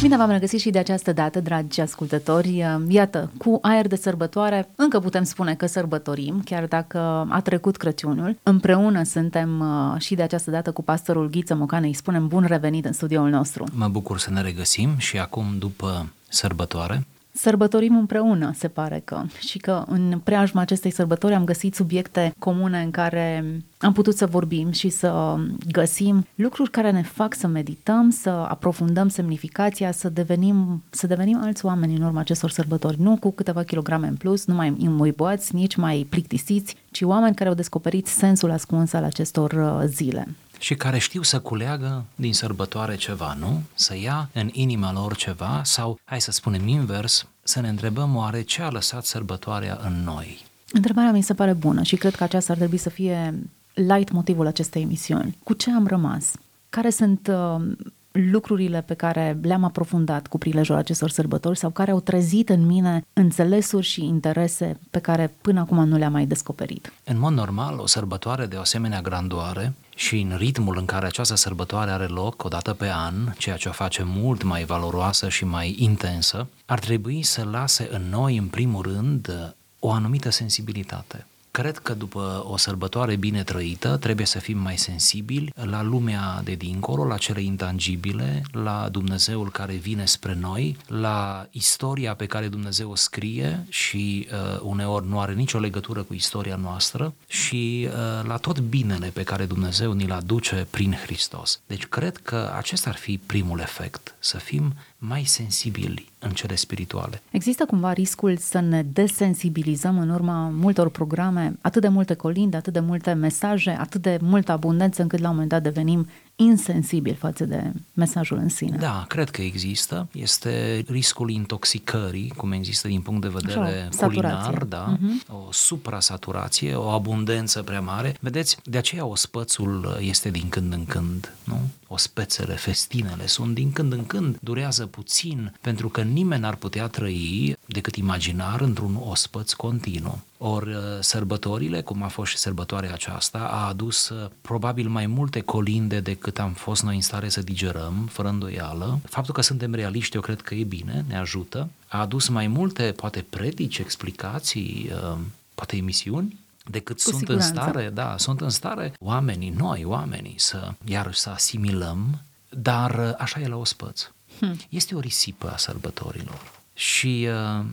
Bine v-am regăsit și de această dată, dragi ascultători. Iată, cu aer de sărbătoare, încă putem spune că sărbătorim, chiar dacă a trecut Crăciunul. Împreună suntem uh, și de această dată cu pastorul Ghiță Mocane. Îi spunem bun revenit în studioul nostru. Mă bucur să ne regăsim și acum, după sărbătoare, Sărbătorim împreună, se pare că. Și că în preajma acestei sărbători am găsit subiecte comune în care am putut să vorbim și să găsim lucruri care ne fac să medităm, să aprofundăm semnificația, să devenim, să devenim alți oameni în urma acestor sărbători. Nu cu câteva kilograme în plus, nu mai înmuiboați, nici mai plictisiți, ci oameni care au descoperit sensul ascuns al acestor uh, zile. Și care știu să culeagă din sărbătoare ceva, nu? Să ia în inima lor ceva sau, hai să spunem invers, să ne întrebăm oare ce a lăsat sărbătoarea în noi. Întrebarea mi se pare bună și cred că aceasta ar trebui să fie light motivul acestei emisiuni. Cu ce am rămas? Care sunt uh, lucrurile pe care le-am aprofundat cu prilejul acestor sărbători sau care au trezit în mine înțelesuri și interese pe care până acum nu le-am mai descoperit? În mod normal, o sărbătoare de o asemenea grandoare și în ritmul în care această sărbătoare are loc o dată pe an, ceea ce o face mult mai valoroasă și mai intensă, ar trebui să lase în noi, în primul rând, o anumită sensibilitate. Cred că după o sărbătoare bine trăită trebuie să fim mai sensibili la lumea de dincolo, la cele intangibile, la Dumnezeul care vine spre noi, la istoria pe care Dumnezeu o scrie și uh, uneori nu are nicio legătură cu istoria noastră și uh, la tot binele pe care Dumnezeu ni-l aduce prin Hristos. Deci cred că acesta ar fi primul efect, să fim mai sensibili în cele spirituale. Există cumva riscul să ne desensibilizăm în urma multor programe, atât de multe colinde, atât de multe mesaje, atât de multă abundență, încât la un moment dat devenim insensibili față de mesajul în sine. Da, cred că există. Este riscul intoxicării, cum există din punct de vedere Așa, culinar, saturație. da, o suprasaturație, o abundență prea mare. Vedeți, de aceea ospățul este din când în când, nu? Ospețele, festinele sunt din când în când, durează puțin, pentru că nimeni n-ar putea trăi decât imaginar într-un ospăț continuu. Ori uh, sărbătorile, cum a fost și sărbătoarea aceasta, a adus uh, probabil mai multe colinde decât am fost noi în stare să digerăm, fără îndoială. Faptul că suntem realiști, eu cred că e bine, ne ajută. A adus mai multe, poate predici, explicații, uh, poate emisiuni, decât Cu sunt siguranță. în stare, da, sunt în stare oamenii, noi oamenii, să iarăși să asimilăm, dar uh, așa e la ospăț. Hmm. Este o risipă a sărbătorilor și uh,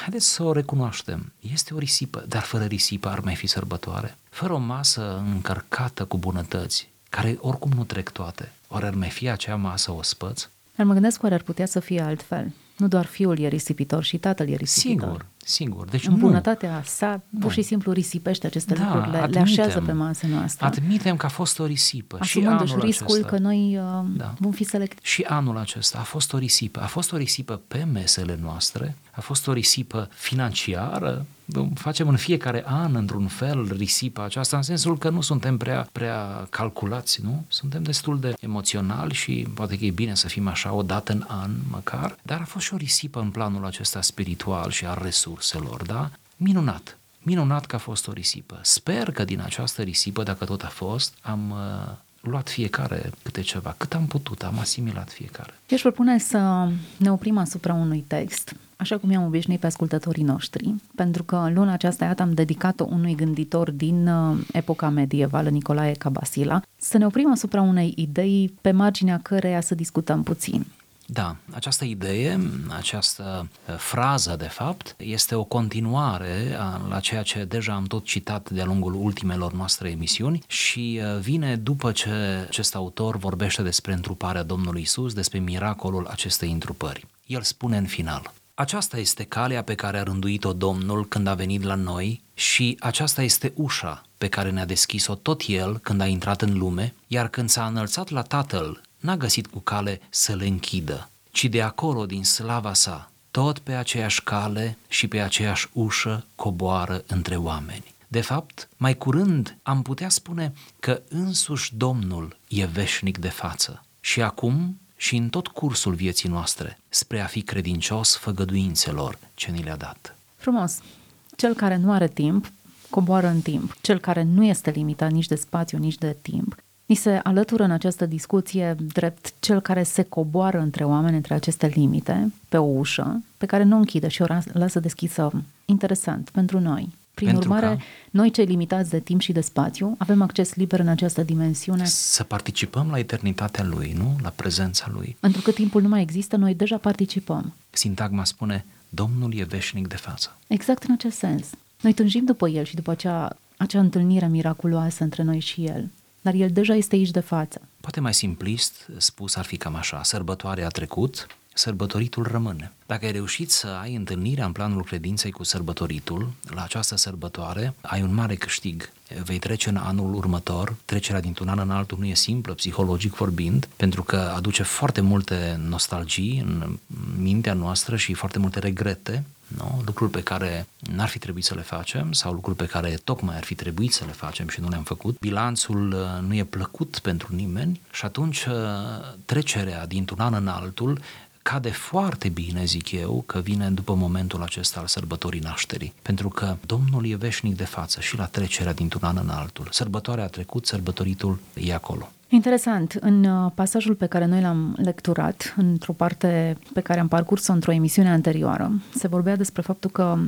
haideți să o recunoaștem. Este o risipă, dar fără risipă ar mai fi sărbătoare. Fără o masă încărcată cu bunătăți, care oricum nu trec toate, oare ar mai fi acea masă ospăț? Dar mă gândesc oare ar putea să fie altfel. Nu doar fiul e risipitor și tatăl e risipitor. Sigur, sigur. Deci În nu. bunătatea sa, pur Nu. și simplu risipește aceste Da, lucruri, le, le admitem. așează pe masă noastră. Admitem că a fost o risipă și asumându-și anul riscul acesta. că noi uh, Da. vom fi selectivi. Și anul acesta a fost o risipă. A fost o risipă pe mesele noastre, a fost o risipă financiară. Facem în fiecare an, într-un fel, risipa aceasta, în sensul că nu suntem prea, prea calculați, nu? Suntem destul de emoționali și poate că e bine să fim așa o dată în an, măcar, dar a fost și o risipă în planul acesta spiritual și al resurselor, da? Minunat! Minunat că a fost o risipă. Sper că din această risipă, dacă tot a fost, am uh, luat fiecare câte ceva. Cât am putut, am asimilat fiecare. Eu își propune să ne oprim asupra unui text, așa cum i-am obișnuit pe ascultătorii noștri, pentru că în luna aceasta, iată, am dedicat-o unui gânditor din uh, epoca medievală, Nicolae Cabasila, să ne oprim asupra unei idei pe marginea căreia să discutăm puțin. Da, această idee, această uh, frază, de fapt, este o continuare a, la ceea ce deja am tot citat de-a lungul ultimelor noastre emisiuni și uh, vine după ce acest autor vorbește despre întruparea Domnului Isus, despre miracolul acestei întrupări. El spune în final, aceasta este calea pe care a rânduit-o Domnul când a venit la noi și aceasta este ușa pe care ne-a deschis-o tot El când a intrat în lume, iar când s-a înălțat la Tatăl, n-a găsit cu cale să le închidă, ci de acolo, din slava sa, tot pe aceeași cale și pe aceeași ușă coboară între oameni. De fapt, mai curând am putea spune că însuși Domnul e veșnic de față. Și acum și în tot cursul vieții noastre, spre a fi credincios făgăduințelor ce ni le-a dat. Frumos. Cel care nu are timp, coboară în timp. Cel care nu este limitat nici de spațiu, nici de timp, Ni se alătură în această discuție drept cel care se coboară între oameni, între aceste limite, pe o ușă, pe care nu o închide și o lasă deschisă. Interesant pentru noi. Prin pentru urmare, ca... noi cei limitați de timp și de spațiu avem acces liber în această dimensiune. Să participăm la eternitatea lui, nu? La prezența lui. Pentru că timpul nu mai există, noi deja participăm. Sintagma spune, Domnul e veșnic de față. Exact în acest sens. Noi tânjim după El și după acea, acea întâlnire miraculoasă între noi și El dar el deja este aici de față. Poate mai simplist spus ar fi cam așa, sărbătoarea a trecut, sărbătoritul rămâne. Dacă ai reușit să ai întâlnirea în planul credinței cu sărbătoritul, la această sărbătoare ai un mare câștig. Vei trece în anul următor, trecerea dintr-un an în altul nu e simplă, psihologic vorbind, pentru că aduce foarte multe nostalgii în mintea noastră și foarte multe regrete, nu? lucruri pe care n-ar fi trebuit să le facem sau lucruri pe care tocmai ar fi trebuit să le facem și nu le-am făcut. Bilanțul uh, nu e plăcut pentru nimeni și atunci uh, trecerea dintr-un an în altul cade foarte bine, zic eu, că vine după momentul acesta al sărbătorii nașterii. Pentru că Domnul e veșnic de față și la trecerea dintr-un an în altul. Sărbătoarea a trecut, sărbătoritul e acolo. Interesant. În uh, pasajul pe care noi l-am lecturat, într-o parte pe care am parcurs-o într-o emisiune anterioară, se vorbea despre faptul că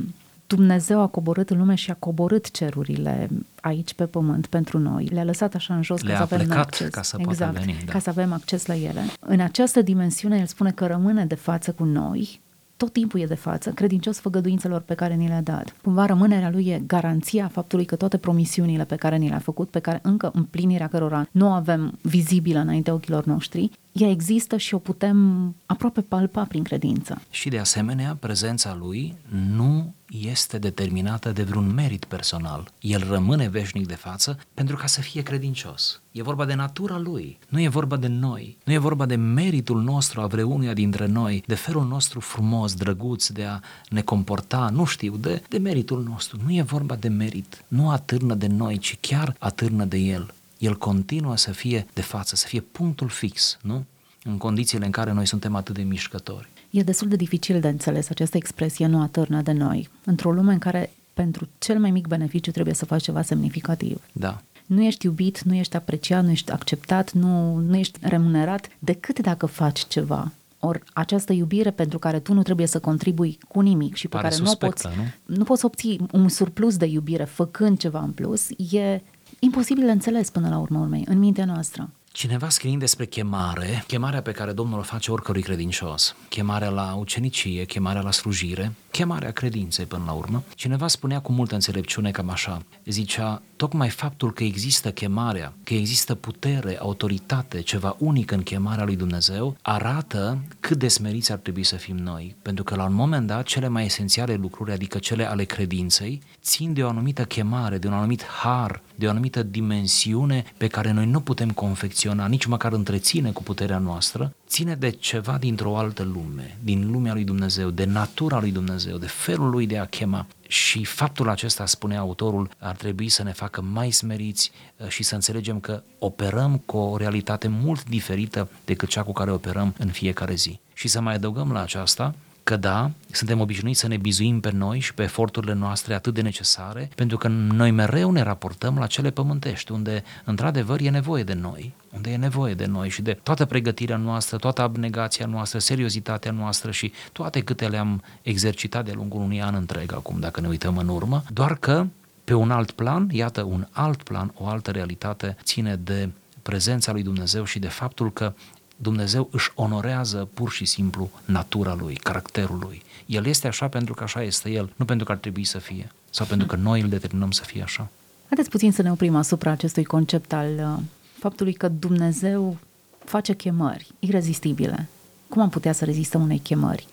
Dumnezeu a coborât în lume și a coborât cerurile aici pe pământ pentru noi. Le-a lăsat așa în jos Le-a ca să avem acces. ca să exact, veni, da. ca să avem acces la ele. În această dimensiune, el spune că rămâne de față cu noi tot timpul e de față, credincios făgăduințelor pe care ni le-a dat. Cumva rămânerea lui e garanția faptului că toate promisiunile pe care ni le-a făcut, pe care încă împlinirea cărora nu o avem vizibilă înaintea ochilor noștri, ea există și o putem aproape palpa prin credință. Și de asemenea, prezența lui nu este determinată de vreun merit personal. El rămâne veșnic de față pentru ca să fie credincios. E vorba de natura lui, nu e vorba de noi, nu e vorba de meritul nostru a vreunuia dintre noi, de felul nostru frumos, drăguț, de a ne comporta, nu știu, de, de meritul nostru. Nu e vorba de merit, nu atârnă de noi, ci chiar atârnă de el. El continuă să fie de față, să fie punctul fix, nu? În condițiile în care noi suntem atât de mișcători. E destul de dificil de înțeles această expresie nu atârnă de noi, într-o lume în care pentru cel mai mic beneficiu trebuie să faci ceva semnificativ. Da. Nu ești iubit, nu ești apreciat, nu ești acceptat, nu, nu ești remunerat decât dacă faci ceva. Ori această iubire pentru care tu nu trebuie să contribui cu nimic și pe Pare care suspectă, nu poți, nu? nu poți obții un surplus de iubire făcând ceva în plus, e imposibil de înțeles până la urmă urmei, în mintea noastră. Cineva scriind despre chemare, chemarea pe care Domnul o face oricărui credincios, chemarea la ucenicie, chemarea la slujire, chemarea credinței până la urmă, cineva spunea cu multă înțelepciune cam așa, zicea, tocmai faptul că există chemarea, că există putere, autoritate, ceva unic în chemarea lui Dumnezeu, arată cât de smeriți ar trebui să fim noi, pentru că la un moment dat cele mai esențiale lucruri, adică cele ale credinței, țin de o anumită chemare, de un anumit har, de o anumită dimensiune pe care noi nu putem confecționa, nici măcar întreține cu puterea noastră, ține de ceva dintr-o altă lume, din lumea lui Dumnezeu, de natura lui Dumnezeu, de felul lui de a chema. Și faptul acesta, spune autorul, ar trebui să ne facă mai smeriți uh, și să înțelegem că operăm cu o realitate mult diferită decât cea cu care operăm în fiecare zi. Și să mai adăugăm la aceasta că da, suntem obișnuiți să ne bizuim pe noi și pe eforturile noastre atât de necesare, pentru că noi mereu ne raportăm la cele pământești, unde într-adevăr e nevoie de noi, unde e nevoie de noi și de toată pregătirea noastră, toată abnegația noastră, seriozitatea noastră și toate câte le-am exercitat de lungul unui an întreg acum, dacă ne uităm în urmă, doar că pe un alt plan, iată un alt plan, o altă realitate ține de prezența lui Dumnezeu și de faptul că Dumnezeu își onorează pur și simplu natura lui, caracterul lui. El este așa pentru că așa este el, nu pentru că ar trebui să fie sau pentru că noi îl determinăm să fie așa. Haideți puțin să ne oprim asupra acestui concept al uh, faptului că Dumnezeu face chemări irezistibile. Cum am putea să rezistăm unei chemări?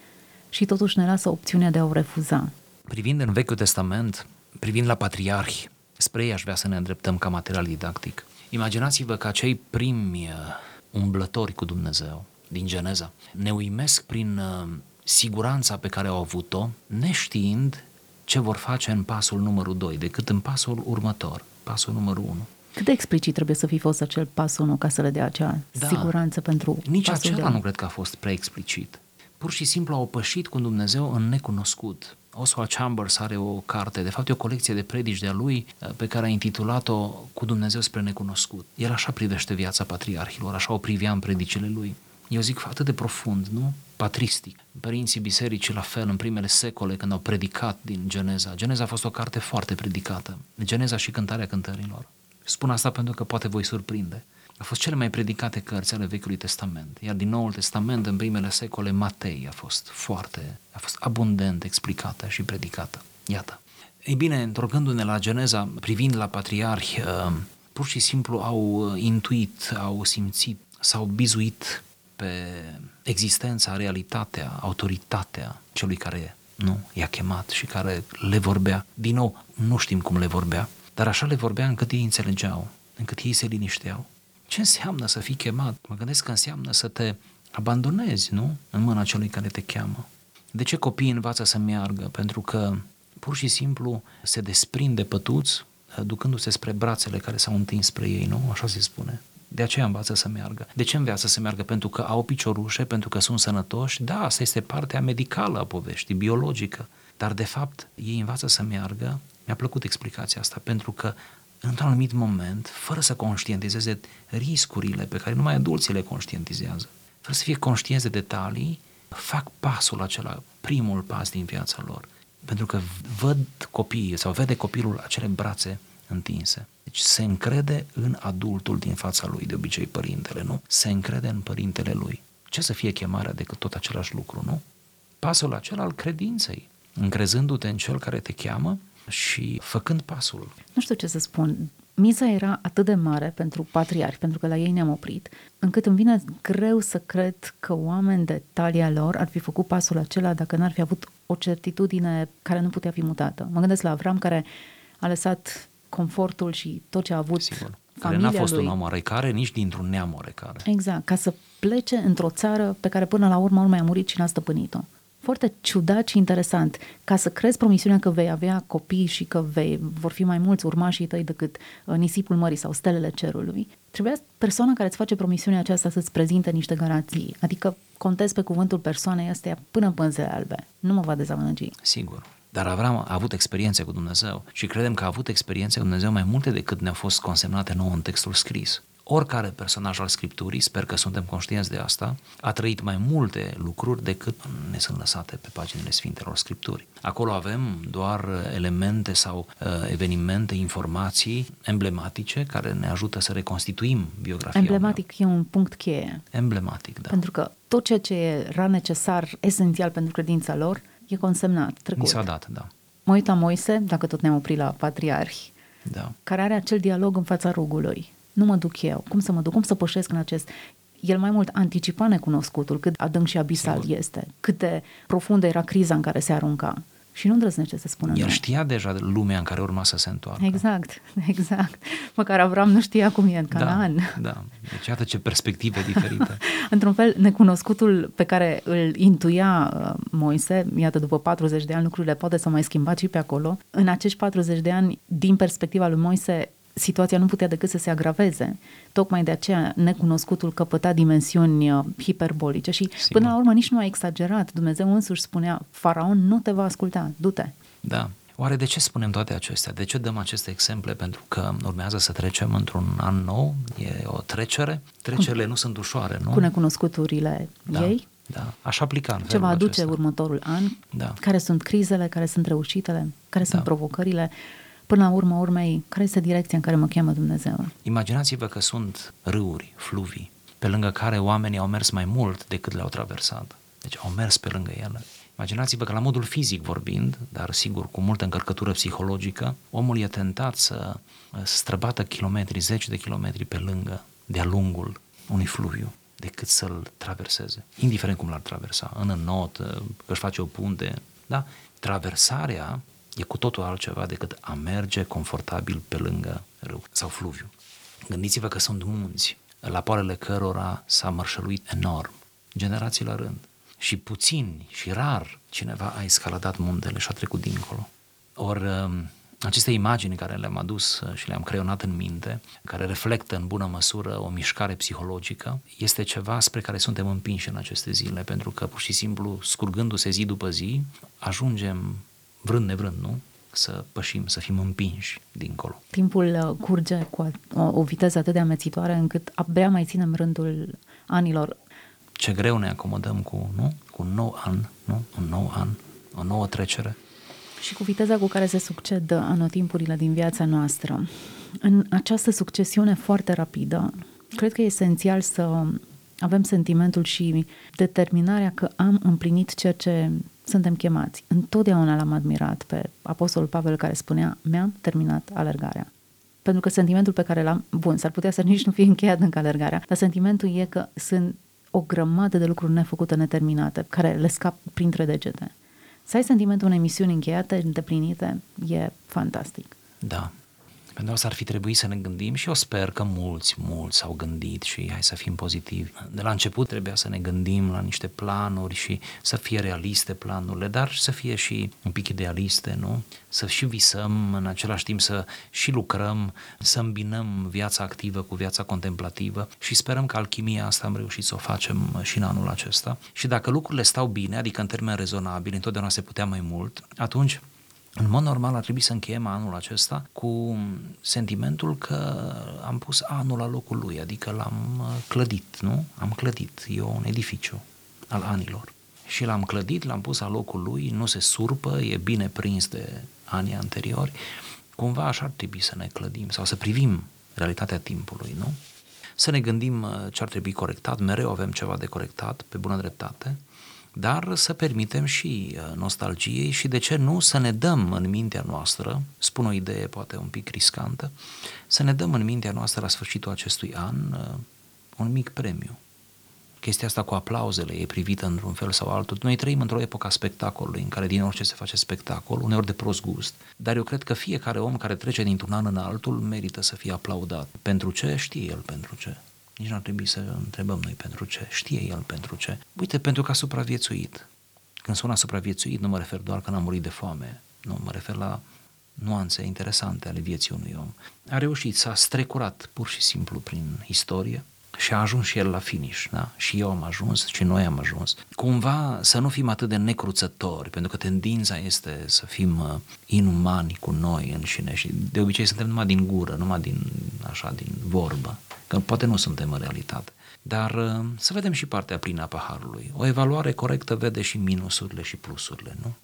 Și totuși ne lasă opțiunea de a o refuza. Privind în Vechiul Testament, privind la patriarhi, spre ei aș vrea să ne îndreptăm ca material didactic. Imaginați-vă că acei primi uh, umblători cu Dumnezeu din Geneza ne uimesc prin uh, siguranța pe care au avut-o, neștiind ce vor face în pasul numărul 2, decât în pasul următor, pasul numărul 1. Cât de explicit trebuie să fi fost acel pas 1 ca să le dea acea Da. siguranță pentru Nici pasul acela de nu cred că a fost prea explicit. Pur și simplu au pășit cu Dumnezeu în necunoscut. Oswald Chambers are o carte, de fapt e o colecție de predici de-a lui eh, pe care a intitulat-o Cu Dumnezeu spre necunoscut. El așa privește viața patriarhilor, așa o privea în predicile lui. Eu zic atât de profund, nu? Patristic. Părinții bisericii la fel în primele secole când au predicat din Geneza. Geneza a fost o carte foarte predicată. Geneza și cântarea cântărilor. Spun asta pentru că poate voi surprinde. Au fost cele mai predicate cărți ale Vechiului Testament, iar din Noul Testament, în primele secole, Matei a fost foarte, a fost abundent explicată și predicată. Iată. Ei bine, întorcându-ne la Geneza, privind la patriarhi, uh, pur și simplu au uh, intuit, au simțit, s-au bizuit pe existența, realitatea, autoritatea celui care nu i-a chemat și care le vorbea. Din nou, nu știm cum le vorbea, dar așa le vorbea încât ei înțelegeau, încât ei se linișteau. Ce înseamnă să fii chemat? Mă gândesc că înseamnă să te abandonezi, nu? În mâna celui care te cheamă. De ce copiii învață să meargă? Pentru că pur și simplu se desprinde pătuț ducându-se spre brațele care s-au întins spre ei, nu? Așa se spune. De aceea învață să meargă. De ce învață să meargă? Pentru că au piciorușe, pentru că sunt sănătoși? Da, asta este partea medicală a poveștii, biologică. Dar, de fapt, ei învață să meargă. Mi-a plăcut explicația asta, pentru că într-un anumit moment, fără să conștientizeze riscurile pe care numai adulții le conștientizează, fără să fie conștienți de detalii, fac pasul acela, primul pas din viața lor. Pentru că văd copiii sau vede copilul acele brațe întinse. Deci se încrede în adultul din fața lui, de obicei părintele, nu? Se încrede în părintele lui. Ce să fie chemarea decât tot același lucru, nu? Pasul acela al credinței, încrezându-te în cel care te cheamă și făcând pasul. Nu știu ce să spun. Miza era atât de mare pentru patriarhi, pentru că la ei ne-am oprit, încât îmi vine greu să cred că oameni de talia lor ar fi făcut pasul acela dacă n-ar fi avut o certitudine care nu putea fi mutată. Mă gândesc la Avram care a lăsat confortul și tot ce a avut Sigur. Care familia n-a fost lui. un om oarecare, nici dintr-un neam oarecare. Exact, ca să plece într-o țară pe care până la urmă urmei a murit și n-a stăpânit-o. Foarte ciudat și interesant. Ca să crezi promisiunea că vei avea copii și că vei, vor fi mai mulți urmașii tăi decât uh, nisipul mării sau stelele cerului, trebuia persoana care îți face promisiunea aceasta să-ți prezinte niște garanții. Adică contezi pe cuvântul persoanei astea până în pânzele albe. Nu mă va dezamăgi. Sigur. Dar Avram a avut experiențe cu Dumnezeu și credem că a avut experiențe cu Dumnezeu mai multe decât ne-au fost consemnate nouă în textul scris. Oricare personaj al Scripturii, sper că suntem conștienți de asta, a trăit mai multe lucruri decât ne sunt lăsate pe paginile Sfintelor Scripturii. Acolo avem doar elemente sau uh, evenimente, informații emblematice care ne ajută să reconstituim biografia. Emblematic e un punct cheie. unui- Emblematic, da. Pentru că tot ceea ce era necesar, esențial pentru credința lor, e consemnat, Mi trecut. s-a dat, da. Mă uit la Moise, dacă tot ne-am oprit la patriarhi, Da. care are acel dialog în fața rugului. Nu mă duc eu. Cum să mă duc? Cum să pășesc în acest... El mai mult anticipa necunoscutul, cât adânc și abisal Sigur. este, cât de profundă era criza în care se arunca. Și nu îndrăznește să spună El nu. știa deja lumea în care urma să se întoarcă. Exact, exact. Măcar Avram nu știa cum e în Canaan. Da, da. Deci iată ce perspective diferite. Într-un fel, necunoscutul pe care îl intuia uh, Moise, iată, după 40 de ani lucrurile poate să mai schimbat și pe acolo, în acești 40 de ani, din perspectiva lui Moise, situația nu putea decât să se agraveze. Tocmai de aceea necunoscutul căpăta dimensiuni uh, hiperbolice și Sigur. până la urmă nici nu a exagerat. Dumnezeu însuși spunea, faraon nu te va asculta, du-te. Da. Oare de ce spunem toate acestea? De ce dăm aceste exemple? Pentru că urmează să trecem într-un an nou, e o trecere. Trecerile nu sunt ușoare, nu? Cu necunoscuturile da, ei, Da, aș aplica în ce felul va aduce acesta. următorul an, Da. care sunt crizele, care sunt reușitele, care sunt Da. provocările, până la urmă urmei, care este direcția în care mă cheamă Dumnezeu. Imaginați-vă că sunt râuri, fluvii, pe lângă care oamenii au mers mai mult decât le-au traversat. Deci au mers pe lângă ele. Imaginați-vă că la modul fizic vorbind, dar sigur cu multă încărcătură psihologică, omul e tentat să străbată kilometri, zeci de kilometri pe lângă, de-a lungul unui fluviu, decât să-l traverseze. Indiferent cum l-ar traversa, în înot, că își face o punte, da? Traversarea e cu totul altceva decât a merge confortabil pe lângă râu sau fluviu. Gândiți-vă că sunt munți, la poalele cărora s-a mărșăluit enorm, generații la rând. și puțini și rar cineva a escaladat muntele și a trecut dincolo. Ori um, aceste imagini care le-am adus uh, și le-am creionat în minte, care reflectă în bună măsură o mișcare psihologică, este ceva spre care suntem împinși în aceste zile, pentru că pur și simplu, scurgându-se zi după zi, ajungem, vrând nevrând, nu? să pășim, să fim împinși dincolo. Timpul uh, curge cu o, o viteză atât de amețitoare încât abia mai ținem rândul anilor. Ce greu ne acomodăm cu, nu? cu un nou an, nu? un nou an, o nouă trecere. Și cu viteza cu care se succed anotimpurile din viața noastră. În această succesiune foarte rapidă, cred că e esențial să avem sentimentul și determinarea că am împlinit ceea ce suntem chemați. Întotdeauna l-am admirat pe Apostolul Pavel care spunea, mi-am terminat alergarea. Pentru că sentimentul pe care l-am, bun, s-ar putea să nici nu fie încheiat încă alergarea, dar sentimentul e că sunt o grămadă de lucruri nefăcute, neterminate, care le scap printre degete. Să ai sentimentul unei misiuni încheiate, îndeplinite, e fantastic. Da. Pentru asta ar fi trebuit să ne gândim și eu sper că mulți, mulți s-au gândit și hai să fim pozitivi. De la început trebuia să ne gândim la niște planuri și să fie realiste planurile, dar să fie și un pic idealiste, nu? Să și visăm, în același timp să și lucrăm, să îmbinăm viața activă cu viața contemplativă și sperăm că alchimia asta am reușit să o facem și în anul acesta. Și dacă lucrurile stau bine, adică în termen rezonabil, întotdeauna se putea mai mult, atunci în mod normal ar trebui să încheiem anul acesta cu sentimentul că am pus anul la locul lui, adică l-am uh, clădit, nu? Am clădit, e un edificiu al anilor. Și l-am clădit, l-am pus la locul lui, nu se surpă, e bine prins de anii anteriori. Cumva așa ar trebui să ne clădim sau să privim realitatea timpului, nu? Să ne gândim uh, ce ar trebui corectat, mereu avem ceva de corectat, pe bună dreptate, dar să permitem și uh, nostalgiei și de ce nu să ne dăm în mintea noastră, spun o idee poate un pic riscantă, să ne dăm în mintea noastră la sfârșitul acestui an uh, un mic premiu. Chestia asta cu aplauzele e privită într-un fel sau altul. Noi trăim într-o epocă a spectacolului, în care din orice se face spectacol, uneori de prost gust, dar eu cred că fiecare om care trece dintr-un an în altul merită să fie aplaudat. Pentru ce? Știe el pentru ce. Nici nu ar trebui să întrebăm noi pentru ce. Știe el pentru ce. Uite, pentru că a supraviețuit. Când spun a supraviețuit, nu mă refer doar că n-a murit de foame. Nu, mă refer la nuanțe interesante ale vieții unui om. A reușit, s-a strecurat pur și simplu prin istorie, și a ajuns și el la finish, da? Și eu am ajuns și noi am ajuns. Cumva să nu fim atât de necruțători, pentru că tendința este să fim uh, inumani cu noi înșine și de obicei suntem numai din gură, numai din, așa, din vorbă că poate nu suntem în realitate. Dar uh, să vedem și partea plină a paharului. O evaluare corectă vede și minusurile și plusurile, nu?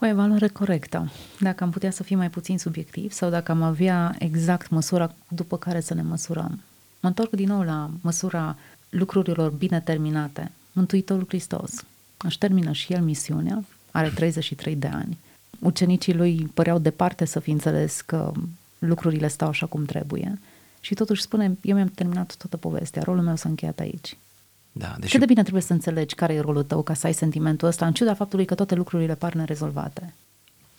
O evaluare corectă. Dacă am putea să fim mai puțin subiectiv sau dacă am avea exact măsura după care să ne măsurăm. Mă întorc din nou la măsura lucrurilor bine terminate. Mântuitorul Hristos își termină și el misiunea, are 33 de ani. Ucenicii lui păreau departe să fi înțeles că lucrurile stau așa cum trebuie și totuși spune, eu mi-am terminat toată povestea, rolul meu s-a încheiat aici. Da, deși... Cât de bine trebuie să înțelegi care e rolul tău ca să ai sentimentul ăsta, în ciuda faptului că toate lucrurile par nerezolvate.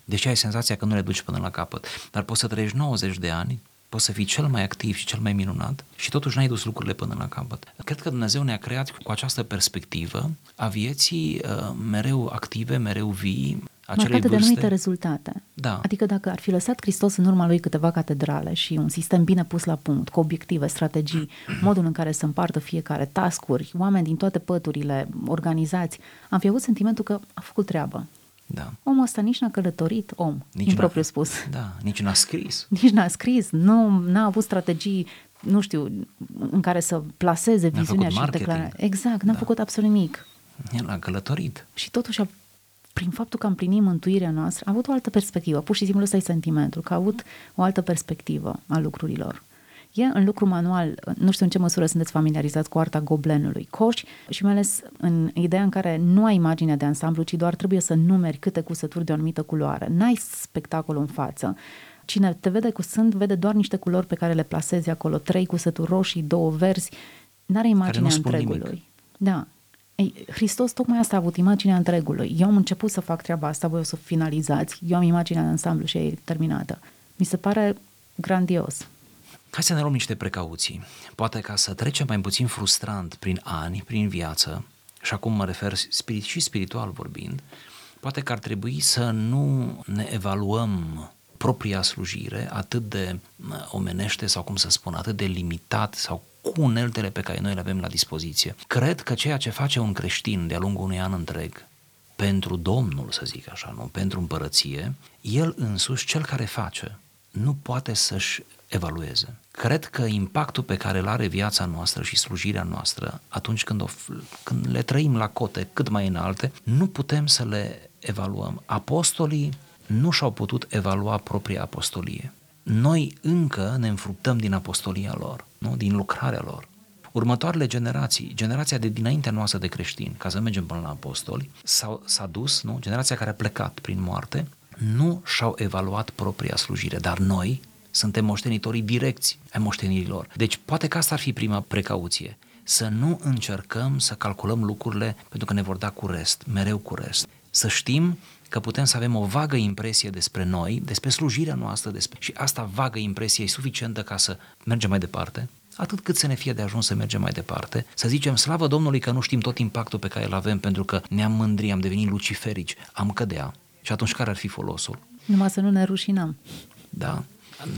Deși ai senzația că nu le duci până la capăt, dar poți să trăiești 90 de ani, poți să fii cel mai activ și cel mai minunat și totuși n-ai dus lucrurile până la capăt. Cred că Dumnezeu ne-a creat cu această perspectivă a vieții uh, mereu active, mereu vii, acelei marcate vârste. de anumite rezultate. Da. Adică dacă ar fi lăsat Hristos în urma lui câteva catedrale și un sistem bine pus la punct, cu obiective, strategii, modul în care să împartă fiecare, tascuri, oameni din toate păturile, organizați, am fi avut sentimentul că a făcut treabă. Da. Omul ăsta nici n-a călătorit om, nici în propriu spus. Da, nici n-a scris. Nici n-a scris, nu n-a avut strategii, nu știu, în care să placeze n-a viziunea și declararea. Exact, n-a da. făcut absolut nimic. El a călătorit. Și totuși a prin faptul că am plinit mântuirea noastră, a avut o altă perspectivă. Pur și simplu ăsta e sentimentul, că a avut o altă perspectivă a lucrurilor. E în lucru manual, nu știu în ce măsură sunteți familiarizați cu arta goblenului, coși și mai ales în ideea în care nu ai imaginea de ansamblu, ci doar trebuie să numeri câte cusături de o anumită culoare. N-ai spectacol în față. Cine te vede cu sânt, vede doar niște culori pe care le plasezi acolo, trei cusături roșii, două verzi, n-are imaginea întregului. Nimic. Da, ei, Hristos tocmai asta a avut, imaginea întregului. Eu am început să fac treaba asta, voi o să finalizați, eu am imaginea de ansamblu și e terminată. Mi se pare grandios. Hai să ne luăm niște precauții. Poate ca să trecem mai puțin frustrant prin ani, prin viață și acum mă refer spirit, și spiritual vorbind, poate că ar trebui să nu ne evaluăm propria slujire atât de omenește sau cum să spun, atât de limitat sau cu uneltele pe care noi le avem la dispoziție. Cred că ceea ce face un creștin de-a lungul unui an întreg pentru Domnul, să zic așa, nu, pentru împărăție, el însuși, cel care face, nu poate să-și evalueze. Cred că impactul pe care îl are viața noastră și slujirea noastră atunci când, o, când le trăim la cote cât mai înalte, nu putem să le evaluăm. Apostolii nu și-au putut evalua propria apostolie. Noi încă ne înfruptăm din apostolia lor, nu? din lucrarea lor. Următoarele generații, generația de dinaintea noastră de creștini, ca să mergem până la apostoli, s-a, s-a dus, nu? generația care a plecat prin moarte, nu și-au evaluat propria slujire, dar noi suntem moștenitorii direcți ai moștenirilor. Deci poate că asta ar fi prima precauție, să nu încercăm să calculăm lucrurile pentru că ne vor da cu rest, mereu cu rest. Să știm că putem să avem o vagă impresie despre noi, despre slujirea noastră, despre... și asta vagă impresie e suficientă ca să mergem mai departe, atât cât să ne fie de ajuns să mergem mai departe, să zicem slavă Domnului că nu știm tot impactul pe care îl avem pentru că ne-am mândri, am devenit luciferici, am cădea. Și atunci care ar fi folosul? Numai să nu ne rușinăm. Da.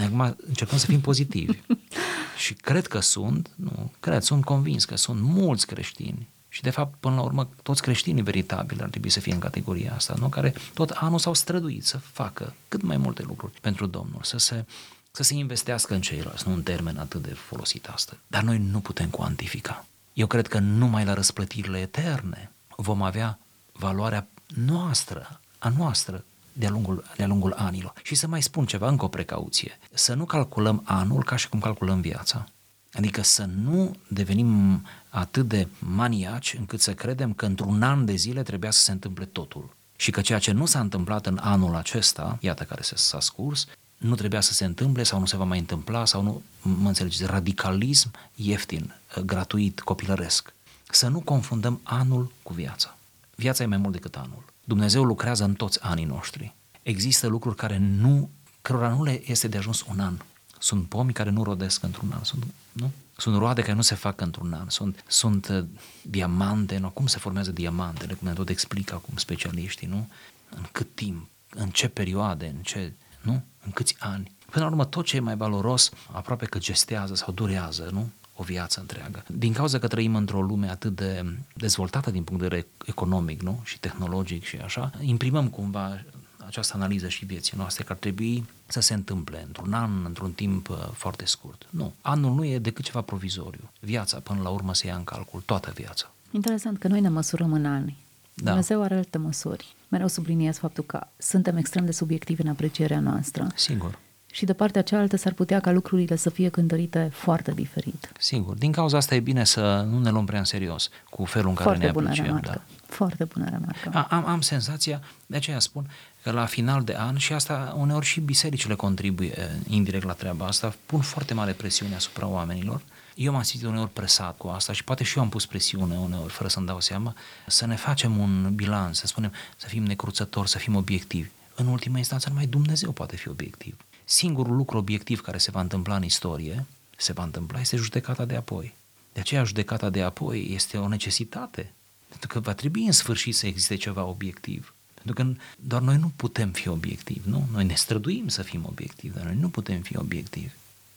Acum încercăm să fim pozitivi. și cred că sunt, nu, cred, sunt convins că sunt mulți creștini și de fapt, până la urmă, toți creștinii veritabili ar trebui să fie în categoria asta, nu? care tot anul s-au străduit să facă cât mai multe lucruri pentru Domnul, să se, să se investească în ceilalți, nu un termen atât de folosit astăzi. Dar noi nu putem cuantifica. Eu cred că numai la răsplătirile eterne vom avea valoarea noastră, a noastră, de-a lungul, de-a lungul anilor. Și să mai spun ceva, încă o precauție. Să nu calculăm anul ca și cum calculăm viața. Adică să nu devenim atât de maniaci încât să credem că într-un an de zile trebuia să se întâmple totul. Și că ceea ce nu s-a întâmplat în anul acesta, iată care s-a scurs, nu trebuia să se întâmple sau nu se va mai întâmpla sau nu, mă înțelegeți, radicalism ieftin, gratuit, copilăresc. Să nu confundăm anul cu viața. Viața e mai mult decât anul. Dumnezeu lucrează în toți anii noștri. Există lucruri care nu, cărora nu le este de ajuns un an. Sunt pomi care nu rodesc într-un an, sunt, nu? Sunt roade care nu se fac într-un an, sunt, sunt uh, diamante, nu? cum se formează diamantele, cum ne tot explică acum specialiștii, nu? În cât timp, în ce perioade, în ce, nu? În câți ani. Până la urmă, tot ce e mai valoros aproape că gestează sau durează, nu? O viață întreagă. Din cauza că trăim într-o lume atât de dezvoltată din punct de vedere economic nu? și tehnologic și așa, imprimăm cumva această analiză și vieții noastre, că ar trebui să se întâmple într-un an, într-un timp uh, foarte scurt. Nu. Anul nu e decât ceva provizoriu. Viața, până la urmă, se ia în calcul, toată viața. Interesant că noi ne măsurăm în ani. Da. Dumnezeu are alte măsuri. Mereu subliniez faptul că suntem extrem de subiectivi în aprecierea noastră. Sigur și de partea cealaltă s-ar putea ca lucrurile să fie cântărite foarte diferit. Sigur. Din cauza asta e bine să nu ne luăm prea în serios cu felul în care foarte ne bună apreciem. Remarcă. Da. Foarte bună remarcă. A, am, am senzația, de aceea spun, că la final de an, și asta uneori și bisericile contribuie eh, indirect la treaba asta, pun foarte mare presiune asupra oamenilor. Eu m-am simțit uneori presat cu asta și poate și eu am pus presiune uneori, fără să-mi dau seama, să ne facem un bilanț, să spunem, să fim necruțători, să fim obiectivi. În ultima instanță, numai Dumnezeu poate fi obiectiv. Singurul lucru obiectiv care se va întâmpla în istorie, se va întâmpla, este judecata de apoi. De aceea judecata de apoi este o necesitate, pentru că va trebui în sfârșit să existe ceva obiectiv. Pentru că doar noi nu putem fi obiectivi, nu? Noi ne străduim să fim obiectivi, dar noi nu putem fi obiectivi.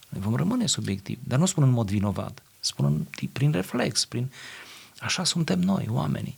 Noi vom rămâne subiectivi, dar nu spun în mod vinovat, spun prin reflex, prin... Așa suntem noi, oamenii.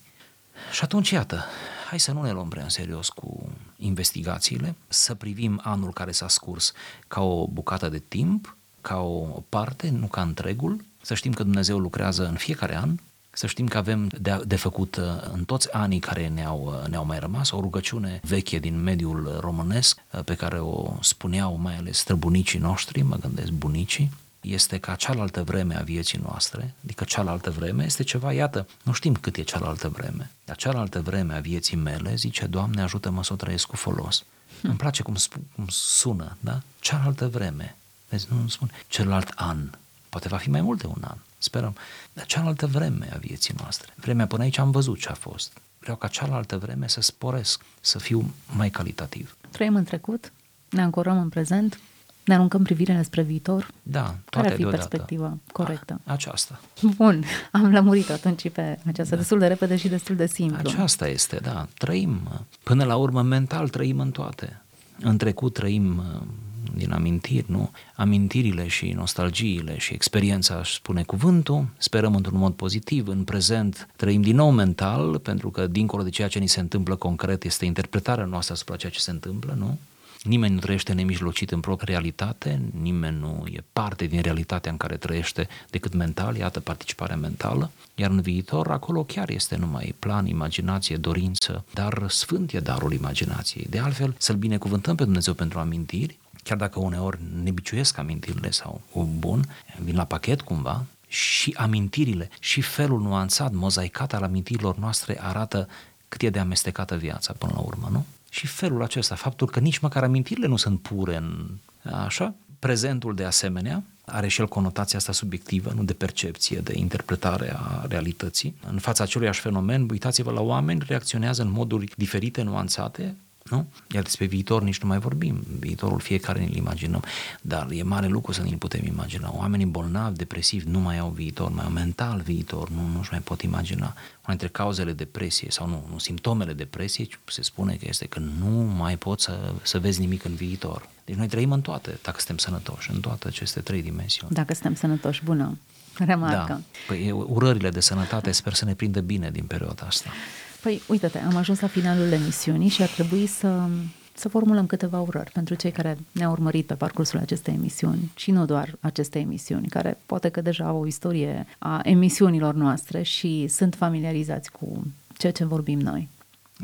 Și atunci, iată, hai să nu ne luăm prea în serios cu investigațiile, să privim anul care s-a scurs ca o bucată de timp, ca o parte, nu ca întregul, să știm că Dumnezeu lucrează în fiecare an, să știm că avem de, de făcut uh, în toți anii care ne-au, uh, ne-au mai rămas o rugăciune veche din mediul românesc uh, pe care o spuneau mai ales străbunicii noștri, mă gândesc bunicii, este ca cealaltă vreme a vieții noastre, adică cealaltă vreme este ceva, iată, nu știm cât e cealaltă vreme, dar cealaltă vreme a vieții mele, zice, Doamne, ajută-mă să o trăiesc cu folos. Hmm. Îmi place cum, sp- cum sună, da? Cealaltă vreme. Vezi, nu spun celălalt an. Poate va fi mai mult de un an, sperăm. Dar cealaltă vreme a vieții noastre. Vremea până aici am văzut ce a fost. Vreau ca cealaltă vreme să sporesc, să fiu mai calitativ. Trăim în trecut, ne ancorăm în prezent, Ne aruncăm privirile spre viitor? Da, Care toate ar fi deodată. perspectiva corectă? A, aceasta. Bun, am lămurit atunci pe aceasta da. destul de repede și destul de simplu. Aceasta este, da. Trăim. Până la urmă, mental trăim în toate. În trecut trăim uh, din amintiri, nu? Amintirile și nostalgiile și experiența, aș spune cuvântul, sperăm într-un mod pozitiv. În prezent trăim din nou mental, pentru că dincolo de ceea ce ni se întâmplă concret este interpretarea noastră asupra ceea ce se întâmplă, nu? Nimeni nu trăiește nemijlocit în propria realitate, nimeni nu e parte din realitatea în care trăiește decât mental, iată participarea mentală, iar în viitor acolo chiar este numai plan, imaginație, dorință, dar sfânt e darul imaginației. De altfel, să-L binecuvântăm pe Dumnezeu pentru amintiri, chiar dacă uneori ne biciuiesc amintirile sau bun, vin la pachet cumva, și amintirile și felul nuanțat, mozaicat al amintirilor noastre arată cât e de amestecată viața până la urmă, nu? Și felul acesta, faptul că nici măcar amintirile nu sunt pure în așa, prezentul de asemenea, are și el conotația asta subiectivă, nu de percepție, de interpretare a realității. În fața aceluiași fenomen, uitați-vă la oameni, reacționează în moduri diferite, nuanțate, nu? Iar despre viitor nici nu mai vorbim. Viitorul fiecare ne-l imaginăm. Dar e mare lucru să ne-l putem imagina. Oamenii bolnavi, depresivi, nu mai au viitor, mai au mental viitor, nu, nu-și mai pot imagina. Una dintre cauzele depresiei, sau nu, nu simptomele depresiei, se spune că este că nu mai poți să, să vezi nimic în viitor. Deci noi trăim în toate, dacă suntem sănătoși, în toate aceste trei dimensiuni. Dacă suntem sănătoși, bună remarcă. Da. Păi urările de sănătate sper să ne prindă bine din perioada asta. Păi, uite-te, am ajuns la finalul emisiunii și ar trebui să, să formulăm câteva urări pentru cei care ne-au urmărit pe parcursul acestei emisiuni și nu doar aceste emisiuni, care poate că deja au o istorie a emisiunilor noastre și sunt familiarizați cu ceea ce vorbim noi.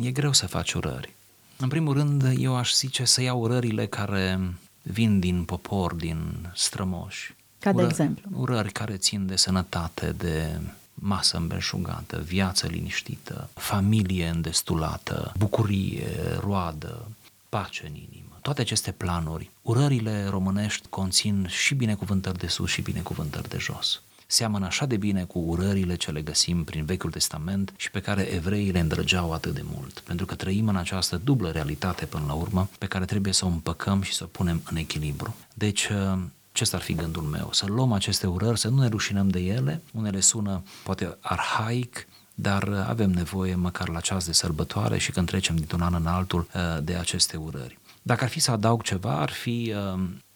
E greu să faci urări. În primul rând, eu aș zice să iau urările care vin din popor, din strămoși. Ca de Ură- exemplu. Urări care țin de sănătate, de masă îmbelșugată, viață liniștită, familie îndestulată, bucurie, roadă, pace în inimă. Toate aceste planuri, urările românești conțin și binecuvântări de sus și binecuvântări de jos. Seamănă așa de bine cu urările ce le găsim prin Vechiul Testament și pe care evreii le îndrăgeau atât de mult. Pentru că trăim în această dublă realitate până la urmă, pe care trebuie să o împăcăm și să o punem în echilibru. Deci, acesta ar fi gândul meu, să luăm aceste urări, să nu ne rușinăm de ele, unele sună poate arhaic, dar avem nevoie măcar la ceas de sărbătoare și când trecem dintr-un an în altul de aceste urări. Dacă ar fi să adaug ceva, ar fi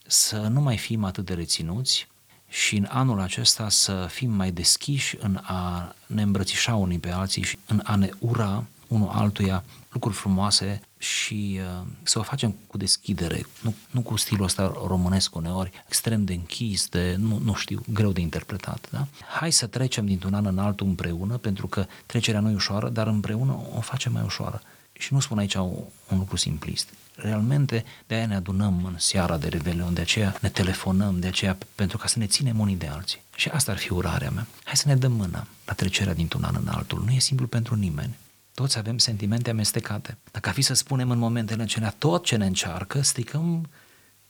să nu mai fim atât de reținuți și în anul acesta să fim mai deschiși în a ne îmbrățișa unii pe alții și în a ne ura unul altuia lucruri frumoase și uh, să o facem cu deschidere, nu, nu cu stilul ăsta românesc uneori, extrem de închis, de, nu, nu știu, greu de interpretat. Da? Hai să trecem dintr-un an în altul împreună, pentru că trecerea nu e ușoară, dar împreună o facem mai ușoară. Și nu spun aici un, un lucru simplist. Realmente de aia ne adunăm în seara de Revelion, de aceea ne telefonăm, de aceea pentru ca să ne ținem unii de alții. Și asta ar fi urarea mea. Hai să ne dăm mâna la trecerea dintr-un an în altul. Nu e simplu pentru nimeni. Toți avem sentimente amestecate. Dacă ar fi să spunem în momentele acelea tot ce ne încearcă, stricăm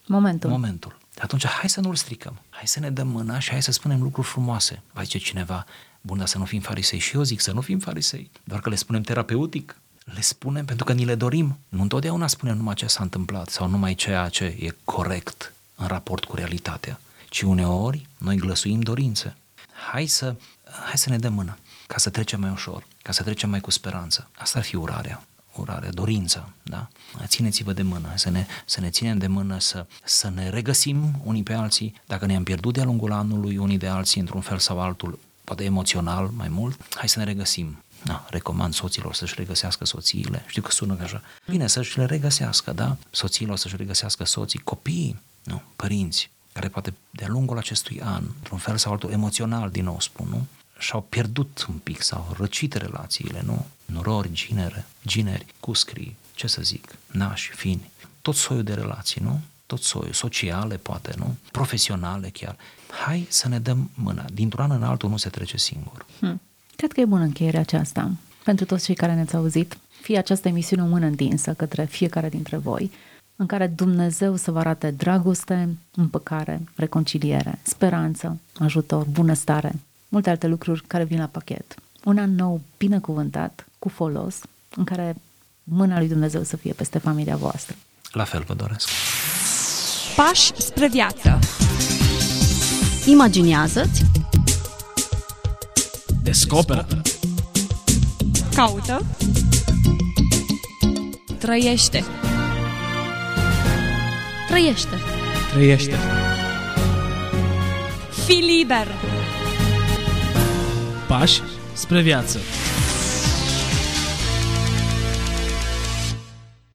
momentul. momentul. Atunci hai să nu-l stricăm. Hai să ne dăm mâna și hai să spunem lucruri frumoase. Va zice cineva, bun, dar să nu fim farisei. Și eu zic să nu fim farisei. Doar că le spunem terapeutic. Le spunem pentru că ni le dorim. Nu întotdeauna spunem numai ce s-a întâmplat sau numai ceea ce e corect în raport cu realitatea. Ci uneori noi glăsuim dorințe. Hai să, hai să ne dăm mâna ca să trecem mai ușor, ca să trecem mai cu speranță. Asta ar fi urarea, urare, dorința, da? Țineți-vă de mână, să ne, să ne ținem de mână, să, să ne regăsim unii pe alții, dacă ne-am pierdut de-a lungul anului unii de alții într-un fel sau altul, poate emoțional mai mult, hai să ne regăsim. Da, recomand soților să-și regăsească soțiile. Știu că sună așa. Bine, să-și le regăsească, da? Soților să-și regăsească soții, copiii, nu, părinți, care poate de-a lungul acestui an, într-un fel sau altul, emoțional, din nou spun, nu? Și-au pierdut un pic, s-au răcit relațiile, nu? Norori, ginere, gineri, cuscrii, ce să zic, nași, fini, tot soiul de relații, nu? Tot soiul, sociale poate, nu? Profesionale chiar. Hai să ne dăm mâna. Dintr-un an în altul nu se trece singur. Hmm. Cred că e bună încheierea aceasta. Pentru toți cei care ne-ați auzit, fie această emisiune o mână întinsă către fiecare dintre voi, în care Dumnezeu să vă arate dragoste, împăcare, reconciliere, speranță, ajutor, bunăstare, multe alte lucruri care vin la pachet. Un an nou binecuvântat, cu folos, în care mâna lui Dumnezeu să fie peste familia voastră. La fel vă doresc. Pași spre viață. Imaginează-ți. Descoperă. Caută. Trăiește. Trăiește. Trăiește. Fi liber pași spre viață.